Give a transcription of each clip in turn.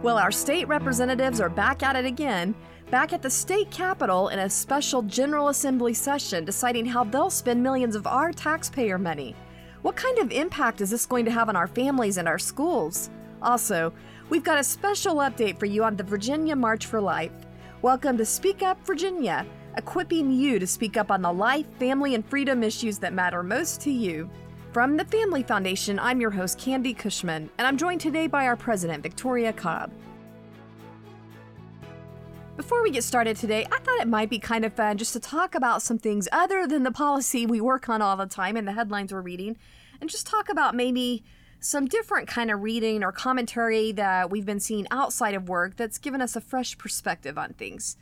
Well, our state representatives are back at it again, back at the state capitol in a special General Assembly session deciding how they'll spend millions of our taxpayer money. What kind of impact is this going to have on our families and our schools? Also, we've got a special update for you on the Virginia March for Life. Welcome to Speak Up Virginia, equipping you to speak up on the life, family, and freedom issues that matter most to you. From the Family Foundation, I'm your host, Candi Cushman, and I'm joined today by our president, Victoria Cobb. Before we get started today, I thought it might be kind of fun just to talk about some things other than the policy we work on all the time and the headlines we're reading, and just talk about maybe some different kind of reading or commentary that we've been seeing outside of work that's given us a fresh perspective on things.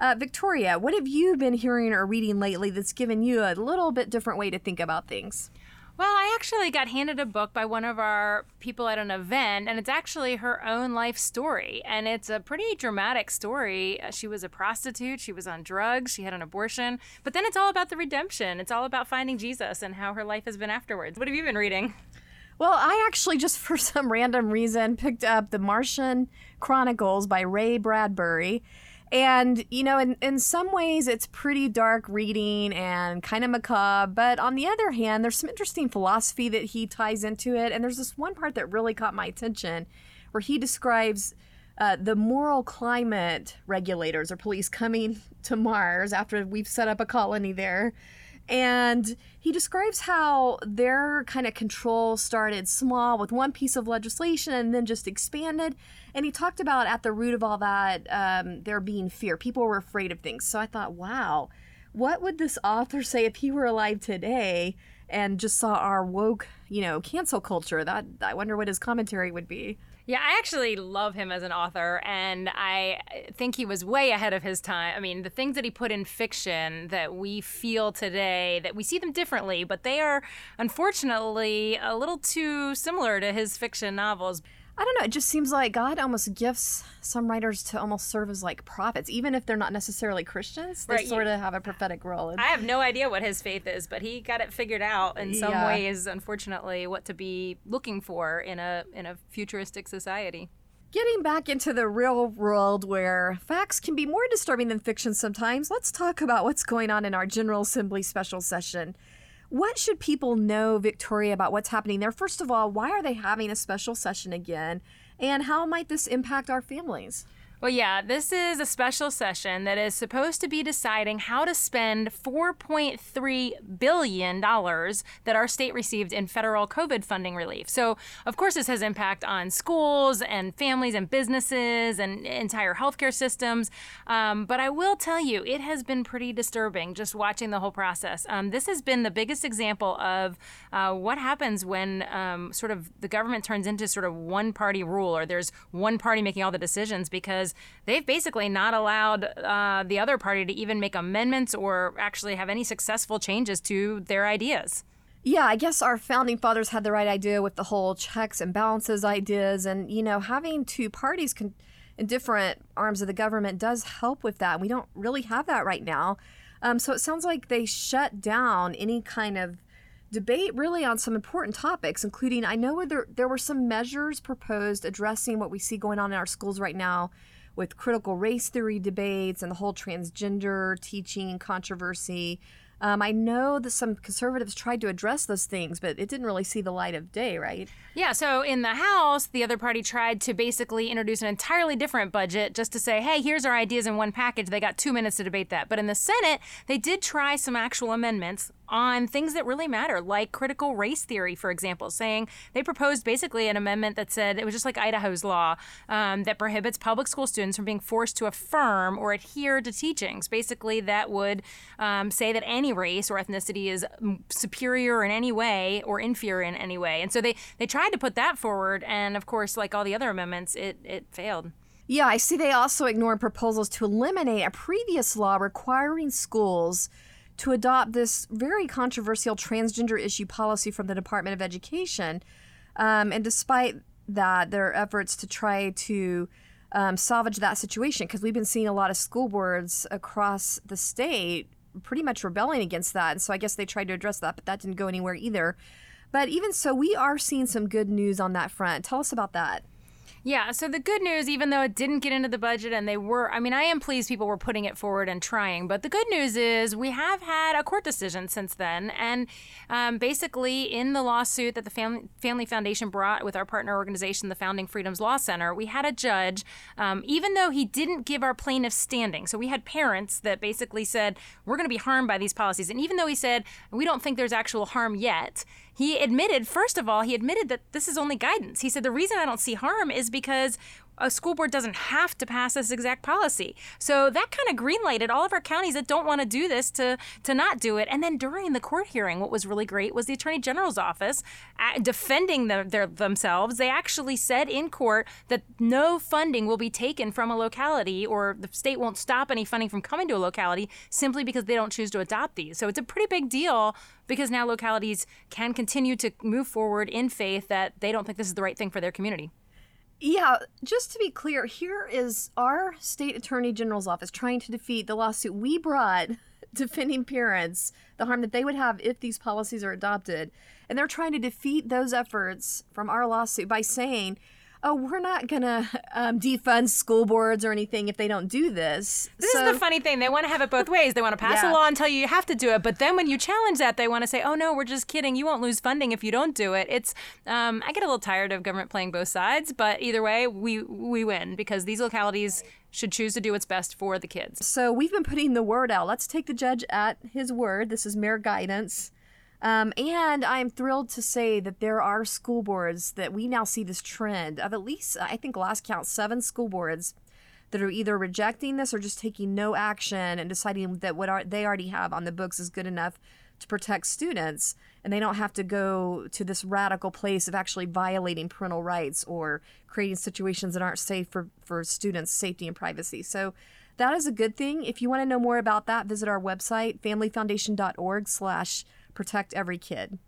Uh, Victoria, what have you been hearing or reading lately that's given you a little bit different way to think about things? Well, I actually got handed a book by one of our people at an event, and it's actually her own life story. And it's a pretty dramatic story. Uh, she was a prostitute, she was on drugs, she had an abortion, but then it's all about the redemption. It's all about finding Jesus and how her life has been afterwards. What have you been reading? Well, I actually just for some random reason picked up The Martian Chronicles by Ray Bradbury. And, you know, in, in some ways it's pretty dark reading and kind of macabre. But on the other hand, there's some interesting philosophy that he ties into it. And there's this one part that really caught my attention where he describes uh, the moral climate regulators or police coming to Mars after we've set up a colony there and he describes how their kind of control started small with one piece of legislation and then just expanded. And he talked about at the root of all that, um, there being fear. People were afraid of things. So I thought, wow, what would this author say if he were alive today and just saw our woke, you know, cancel culture? That I wonder what his commentary would be. Yeah, I actually love him as an author, and I think he was way ahead of his time. I mean, the things that he put in fiction that we feel today, that we see them differently, but they are unfortunately a little too similar to his fiction novels. I don't know. It just seems like God almost gifts some writers to almost serve as like prophets, even if they're not necessarily Christians. They right. sort of have a prophetic role. I have no idea what his faith is, but he got it figured out in some yeah. ways. Unfortunately, what to be looking for in a in a futuristic society. Getting back into the real world where facts can be more disturbing than fiction sometimes, let's talk about what's going on in our General Assembly special session. What should people know, Victoria, about what's happening there? First of all, why are they having a special session again? And how might this impact our families? Well, yeah, this is a special session that is supposed to be deciding how to spend $4.3 billion that our state received in federal COVID funding relief. So, of course, this has impact on schools and families and businesses and entire healthcare systems. Um, but I will tell you, it has been pretty disturbing just watching the whole process. Um, this has been the biggest example of uh, what happens when um, sort of the government turns into sort of one party rule or there's one party making all the decisions because because they've basically not allowed uh, the other party to even make amendments or actually have any successful changes to their ideas. Yeah, I guess our founding fathers had the right idea with the whole checks and balances ideas, and you know, having two parties con- in different arms of the government does help with that. We don't really have that right now, um, so it sounds like they shut down any kind of debate really on some important topics, including I know there there were some measures proposed addressing what we see going on in our schools right now with critical race theory debates and the whole transgender teaching controversy. Um, I know that some conservatives tried to address those things, but it didn't really see the light of day, right? Yeah, so in the House, the other party tried to basically introduce an entirely different budget just to say, hey, here's our ideas in one package. They got two minutes to debate that. But in the Senate, they did try some actual amendments on things that really matter, like critical race theory, for example, saying they proposed basically an amendment that said it was just like Idaho's law um, that prohibits public school students from being forced to affirm or adhere to teachings. Basically, that would um, say that any race or ethnicity is superior in any way or inferior in any way. And so they, they tried to put that forward, and of course, like all the other amendments, it, it failed. Yeah, I see they also ignored proposals to eliminate a previous law requiring schools to adopt this very controversial transgender issue policy from the Department of Education. Um, and despite that, their efforts to try to um, salvage that situation, because we've been seeing a lot of school boards across the state pretty much rebelling against that. And so I guess they tried to address that, but that didn't go anywhere either. But even so, we are seeing some good news on that front. Tell us about that. Yeah, so the good news, even though it didn't get into the budget and they were, I mean, I am pleased people were putting it forward and trying, but the good news is we have had a court decision since then. And um, basically, in the lawsuit that the Family, Family Foundation brought with our partner organization, the Founding Freedoms Law Center, we had a judge, um, even though he didn't give our plaintiffs standing. So we had parents that basically said, we're going to be harmed by these policies. And even though he said, we don't think there's actual harm yet, he admitted, first of all, he admitted that this is only guidance. He said, the reason I don't see harm is because a school board doesn't have to pass this exact policy. So that kind of greenlighted all of our counties that don't want to do this to to not do it. And then during the court hearing, what was really great was the attorney general's office defending the, their, themselves. They actually said in court that no funding will be taken from a locality, or the state won't stop any funding from coming to a locality simply because they don't choose to adopt these. So it's a pretty big deal because now localities can continue to move forward in faith that they don't think this is the right thing for their community. Yeah, just to be clear, here is our state attorney general's office trying to defeat the lawsuit we brought defending parents, the harm that they would have if these policies are adopted. And they're trying to defeat those efforts from our lawsuit by saying oh, we're not going to um, defund school boards or anything if they don't do this. This so, is the funny thing. They want to have it both ways. They want to pass yeah. a law and tell you you have to do it. But then when you challenge that, they want to say, oh, no, we're just kidding. You won't lose funding if you don't do it. It's, um, I get a little tired of government playing both sides, but either way, we, we win because these localities should choose to do what's best for the kids. So we've been putting the word out. Let's take the judge at his word. This is mayor guidance. Um, and I'm thrilled to say that there are school boards that we now see this trend of at least, I think, last count, seven school boards that are either rejecting this or just taking no action and deciding that what are, they already have on the books is good enough to protect students. And they don't have to go to this radical place of actually violating parental rights or creating situations that aren't safe for, for students safety and privacy. So that is a good thing. If you want to know more about that visit our website familyfoundation.org slash protect every kid.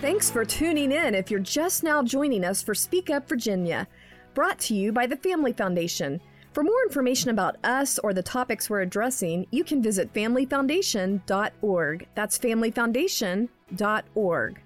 Thanks for tuning in if you're just now joining us for Speak Up Virginia, brought to you by the Family Foundation. For more information about us or the topics we're addressing, you can visit familyfoundation.org. That's familyfoundation.org.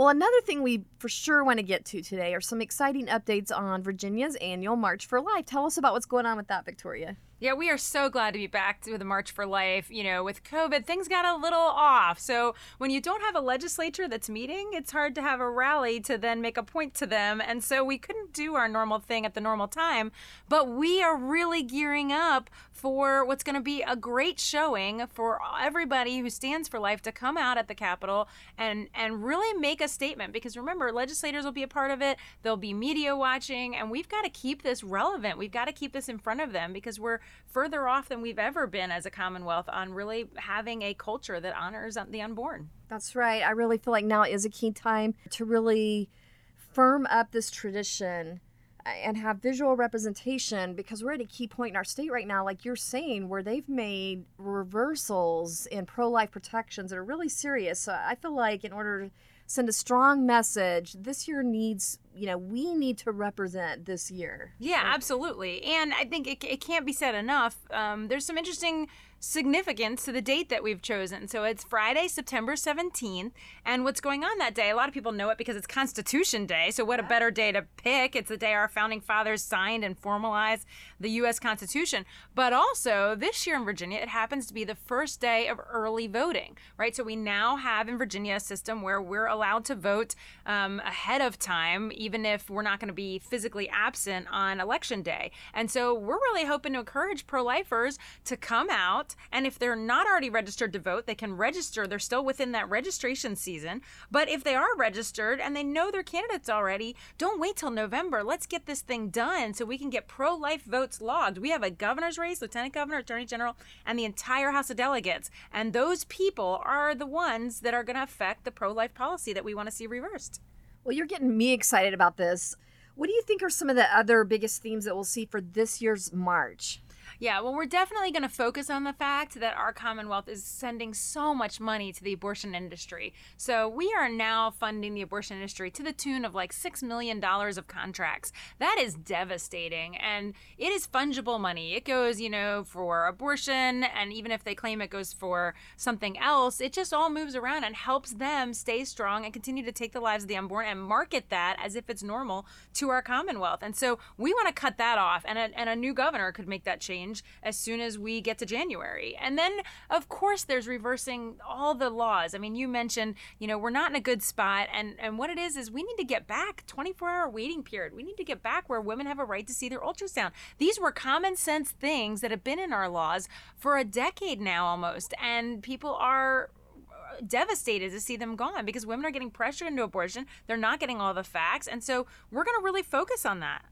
Well, another thing we for sure want to get to today are some exciting updates on Virginia's annual March for Life. Tell us about what's going on with that, Victoria. Yeah, we are so glad to be back to the March for Life. You know, with COVID, things got a little off. So when you don't have a legislature that's meeting, it's hard to have a rally to then make a point to them. And so we couldn't do our normal thing at the normal time. But we are really gearing up for what's going to be a great showing for everybody who stands for life to come out at the Capitol and and really make a statement. Because remember, legislators will be a part of it. There'll be media watching, and we've got to keep this relevant. We've got to keep this in front of them because we're further off than we've ever been as a Commonwealth on really having a culture that honors the unborn. That's right. I really feel like now is a key time to really firm up this tradition uh, and have visual representation because we're at a key point in our state right now, like you're saying, where they've made reversals in pro life protections that are really serious. So I feel like in order send a strong message. This year needs, you know, we need to represent this year. Yeah, absolutely. And I think it, it can't be said enough. Um, there's some interesting significance to the date that we've chosen. So it's Friday, September 17th. And what's going on that day, a lot of people know it because it's Constitution Day. So, what a better day to pick? It's the day our founding fathers signed and formalized the U.S. Constitution. But also, this year in Virginia, it happens to be the first day of early voting, right? So, we now have in Virginia a system where we're allowed to vote um, ahead of time, even if we're not going to be physically absent on election day. And so, we're really hoping to encourage pro lifers to come out and if they're not already registered to vote, they can register. They're still within that registration season. But if they are registered and they know their candidates already, don't wait till November. Let's get this thing done so we can get pro life votes logged. We have a governor's race, lieutenant governor, attorney general, and the entire House of Delegates. And those people are the ones that are going to affect the pro life policy that we want to see reversed. Well, you're getting me excited about this. What do you think are some of the other biggest themes that we'll see for this year's March? Yeah, well, we're definitely going to focus on the fact that our Commonwealth is sending so much money to the abortion industry. So we are now funding the abortion industry to the tune of like $6 million of contracts. That is devastating. And it is fungible money. It goes, you know, for abortion. And even if they claim it goes for something else, it just all moves around and helps them stay strong and continue to take the lives of the unborn and market that as if it's normal to our Commonwealth. And so we want to cut that off. And a, and a new governor could make that change change as soon as we get to January. And then, of course, there's reversing all the laws. I mean, you mentioned, you know, we're not in a good spot. And, and what it is, is we need to get back 24 hour waiting period. We need to get back where women have a right to see their ultrasound. These were common sense things that have been in our laws for a decade now almost. And people are uh, devastated to see them gone because women are getting pressured into abortion. They're not getting all the facts. And so we're going to really focus on that.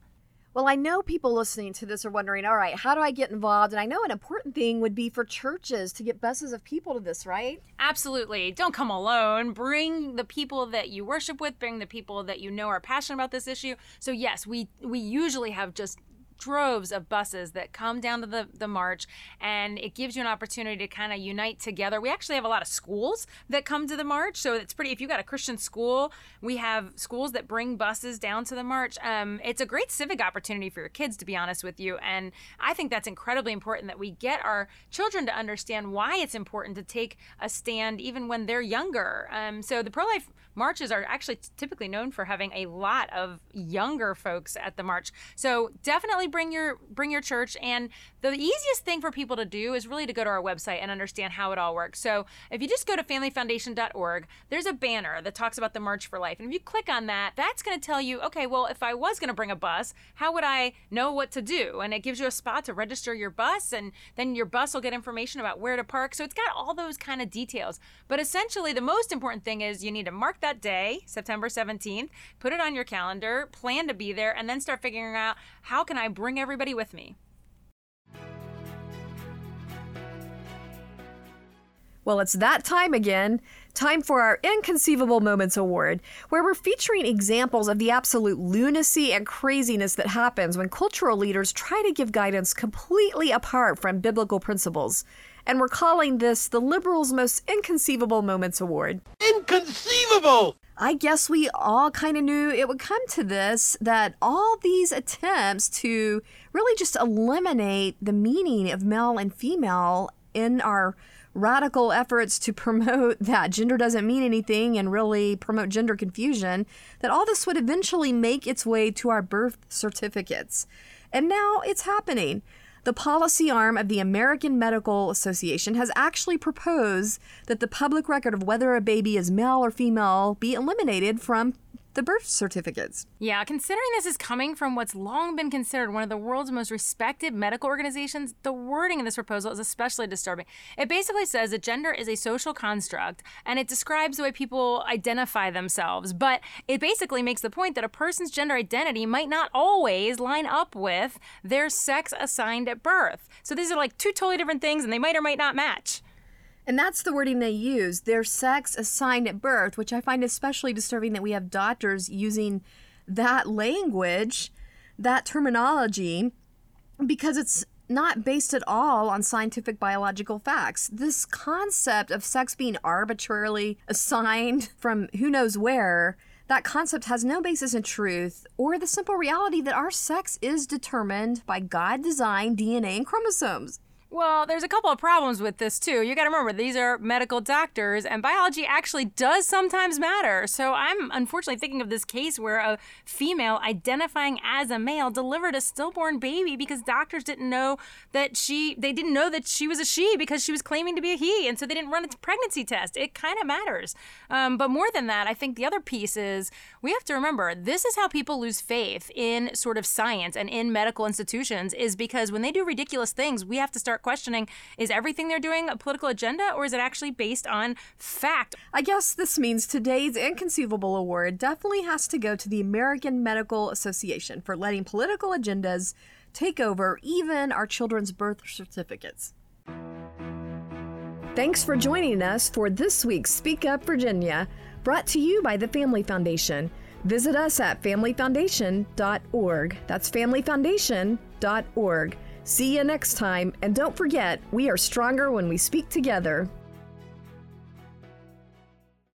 Well, I know people listening to this are wondering, all right, how do I get involved? And I know an important thing would be for churches to get buses of people to this, right? Absolutely. Don't come alone. Bring the people that you worship with, bring the people that you know are passionate about this issue. So yes, we we usually have just droves of buses that come down to the, the march and it gives you an opportunity to kind of unite together. We actually have a lot of schools that come to the march. So it's pretty, if you've got a Christian school, we have schools that bring buses down to the march. Um, it's a great civic opportunity for your kids, to be honest with you. And I think that's incredibly important that we get our children to understand why it's important to take a stand even when they're younger. Um, so the pro life marches are actually typically known for having a lot of younger folks at the march. So definitely bring your bring your church and the easiest thing for people to do is really to go to our website and understand how it all works. So if you just go to familyfoundation.org, there's a banner that talks about the March for Life. And if you click on that, that's going to tell you, okay, well, if I was going to bring a bus, how would I know what to do? And it gives you a spot to register your bus and then your bus will get information about where to park. So it's got all those kind of details. But essentially the most important thing is you need to mark that day, September 17th, put it on your calendar, plan to be there and then start figuring out how can I bring everybody with me? Well, it's that time again. Time for our Inconceivable Moments Award, where we're featuring examples of the absolute lunacy and craziness that happens when cultural leaders try to give guidance completely apart from biblical principles. And we're calling this the Liberals' Most Inconceivable Moments Award. Inconceivable! I guess we all kind of knew it would come to this that all these attempts to really just eliminate the meaning of male and female in our radical efforts to promote that gender doesn't mean anything and really promote gender confusion, that all this would eventually make its way to our birth certificates. And now it's happening. The policy arm of the American Medical Association has actually proposed that the public record of whether a baby is male or female be eliminated from the birth certificates. Yeah, considering this is coming from what's long been considered one of the world's most respected medical organizations, the wording in this proposal is especially disturbing. It basically says that gender is a social construct and it describes the way people identify themselves, but it basically makes the point that a person's gender identity might not always line up with their sex assigned at birth. So these are like two totally different things and they might or might not match. And that's the wording they use, their sex assigned at birth, which I find especially disturbing that we have doctors using that language, that terminology, because it's not based at all on scientific biological facts. This concept of sex being arbitrarily assigned from who knows where, that concept has no basis in truth or the simple reality that our sex is determined by God designed DNA and chromosomes. Well, there's a couple of problems with this too. You got to remember these are medical doctors and biology actually does sometimes matter. So I'm unfortunately thinking of this case where a female identifying as a male delivered a stillborn baby because doctors didn't know that she they didn't know that she was a she because she was claiming to be a he and so they didn't run a pregnancy test. It kind of matters. Um, but more than that, I think the other piece is we have to remember this is how people lose faith in sort of science and in medical institutions is because when they do ridiculous things, we have to start start questioning is everything they're doing a political agenda or is it actually based on fact? I guess this means today's Inconceivable Award definitely has to go to the American Medical Association for letting political agendas take over even our children's birth certificates. Thanks for joining us for this week's Speak Up Virginia, brought to you by the Family Foundation. Visit us at familyfoundation.org. That's familyfoundation.org. See you next time, and don't forget, we are stronger when we speak together.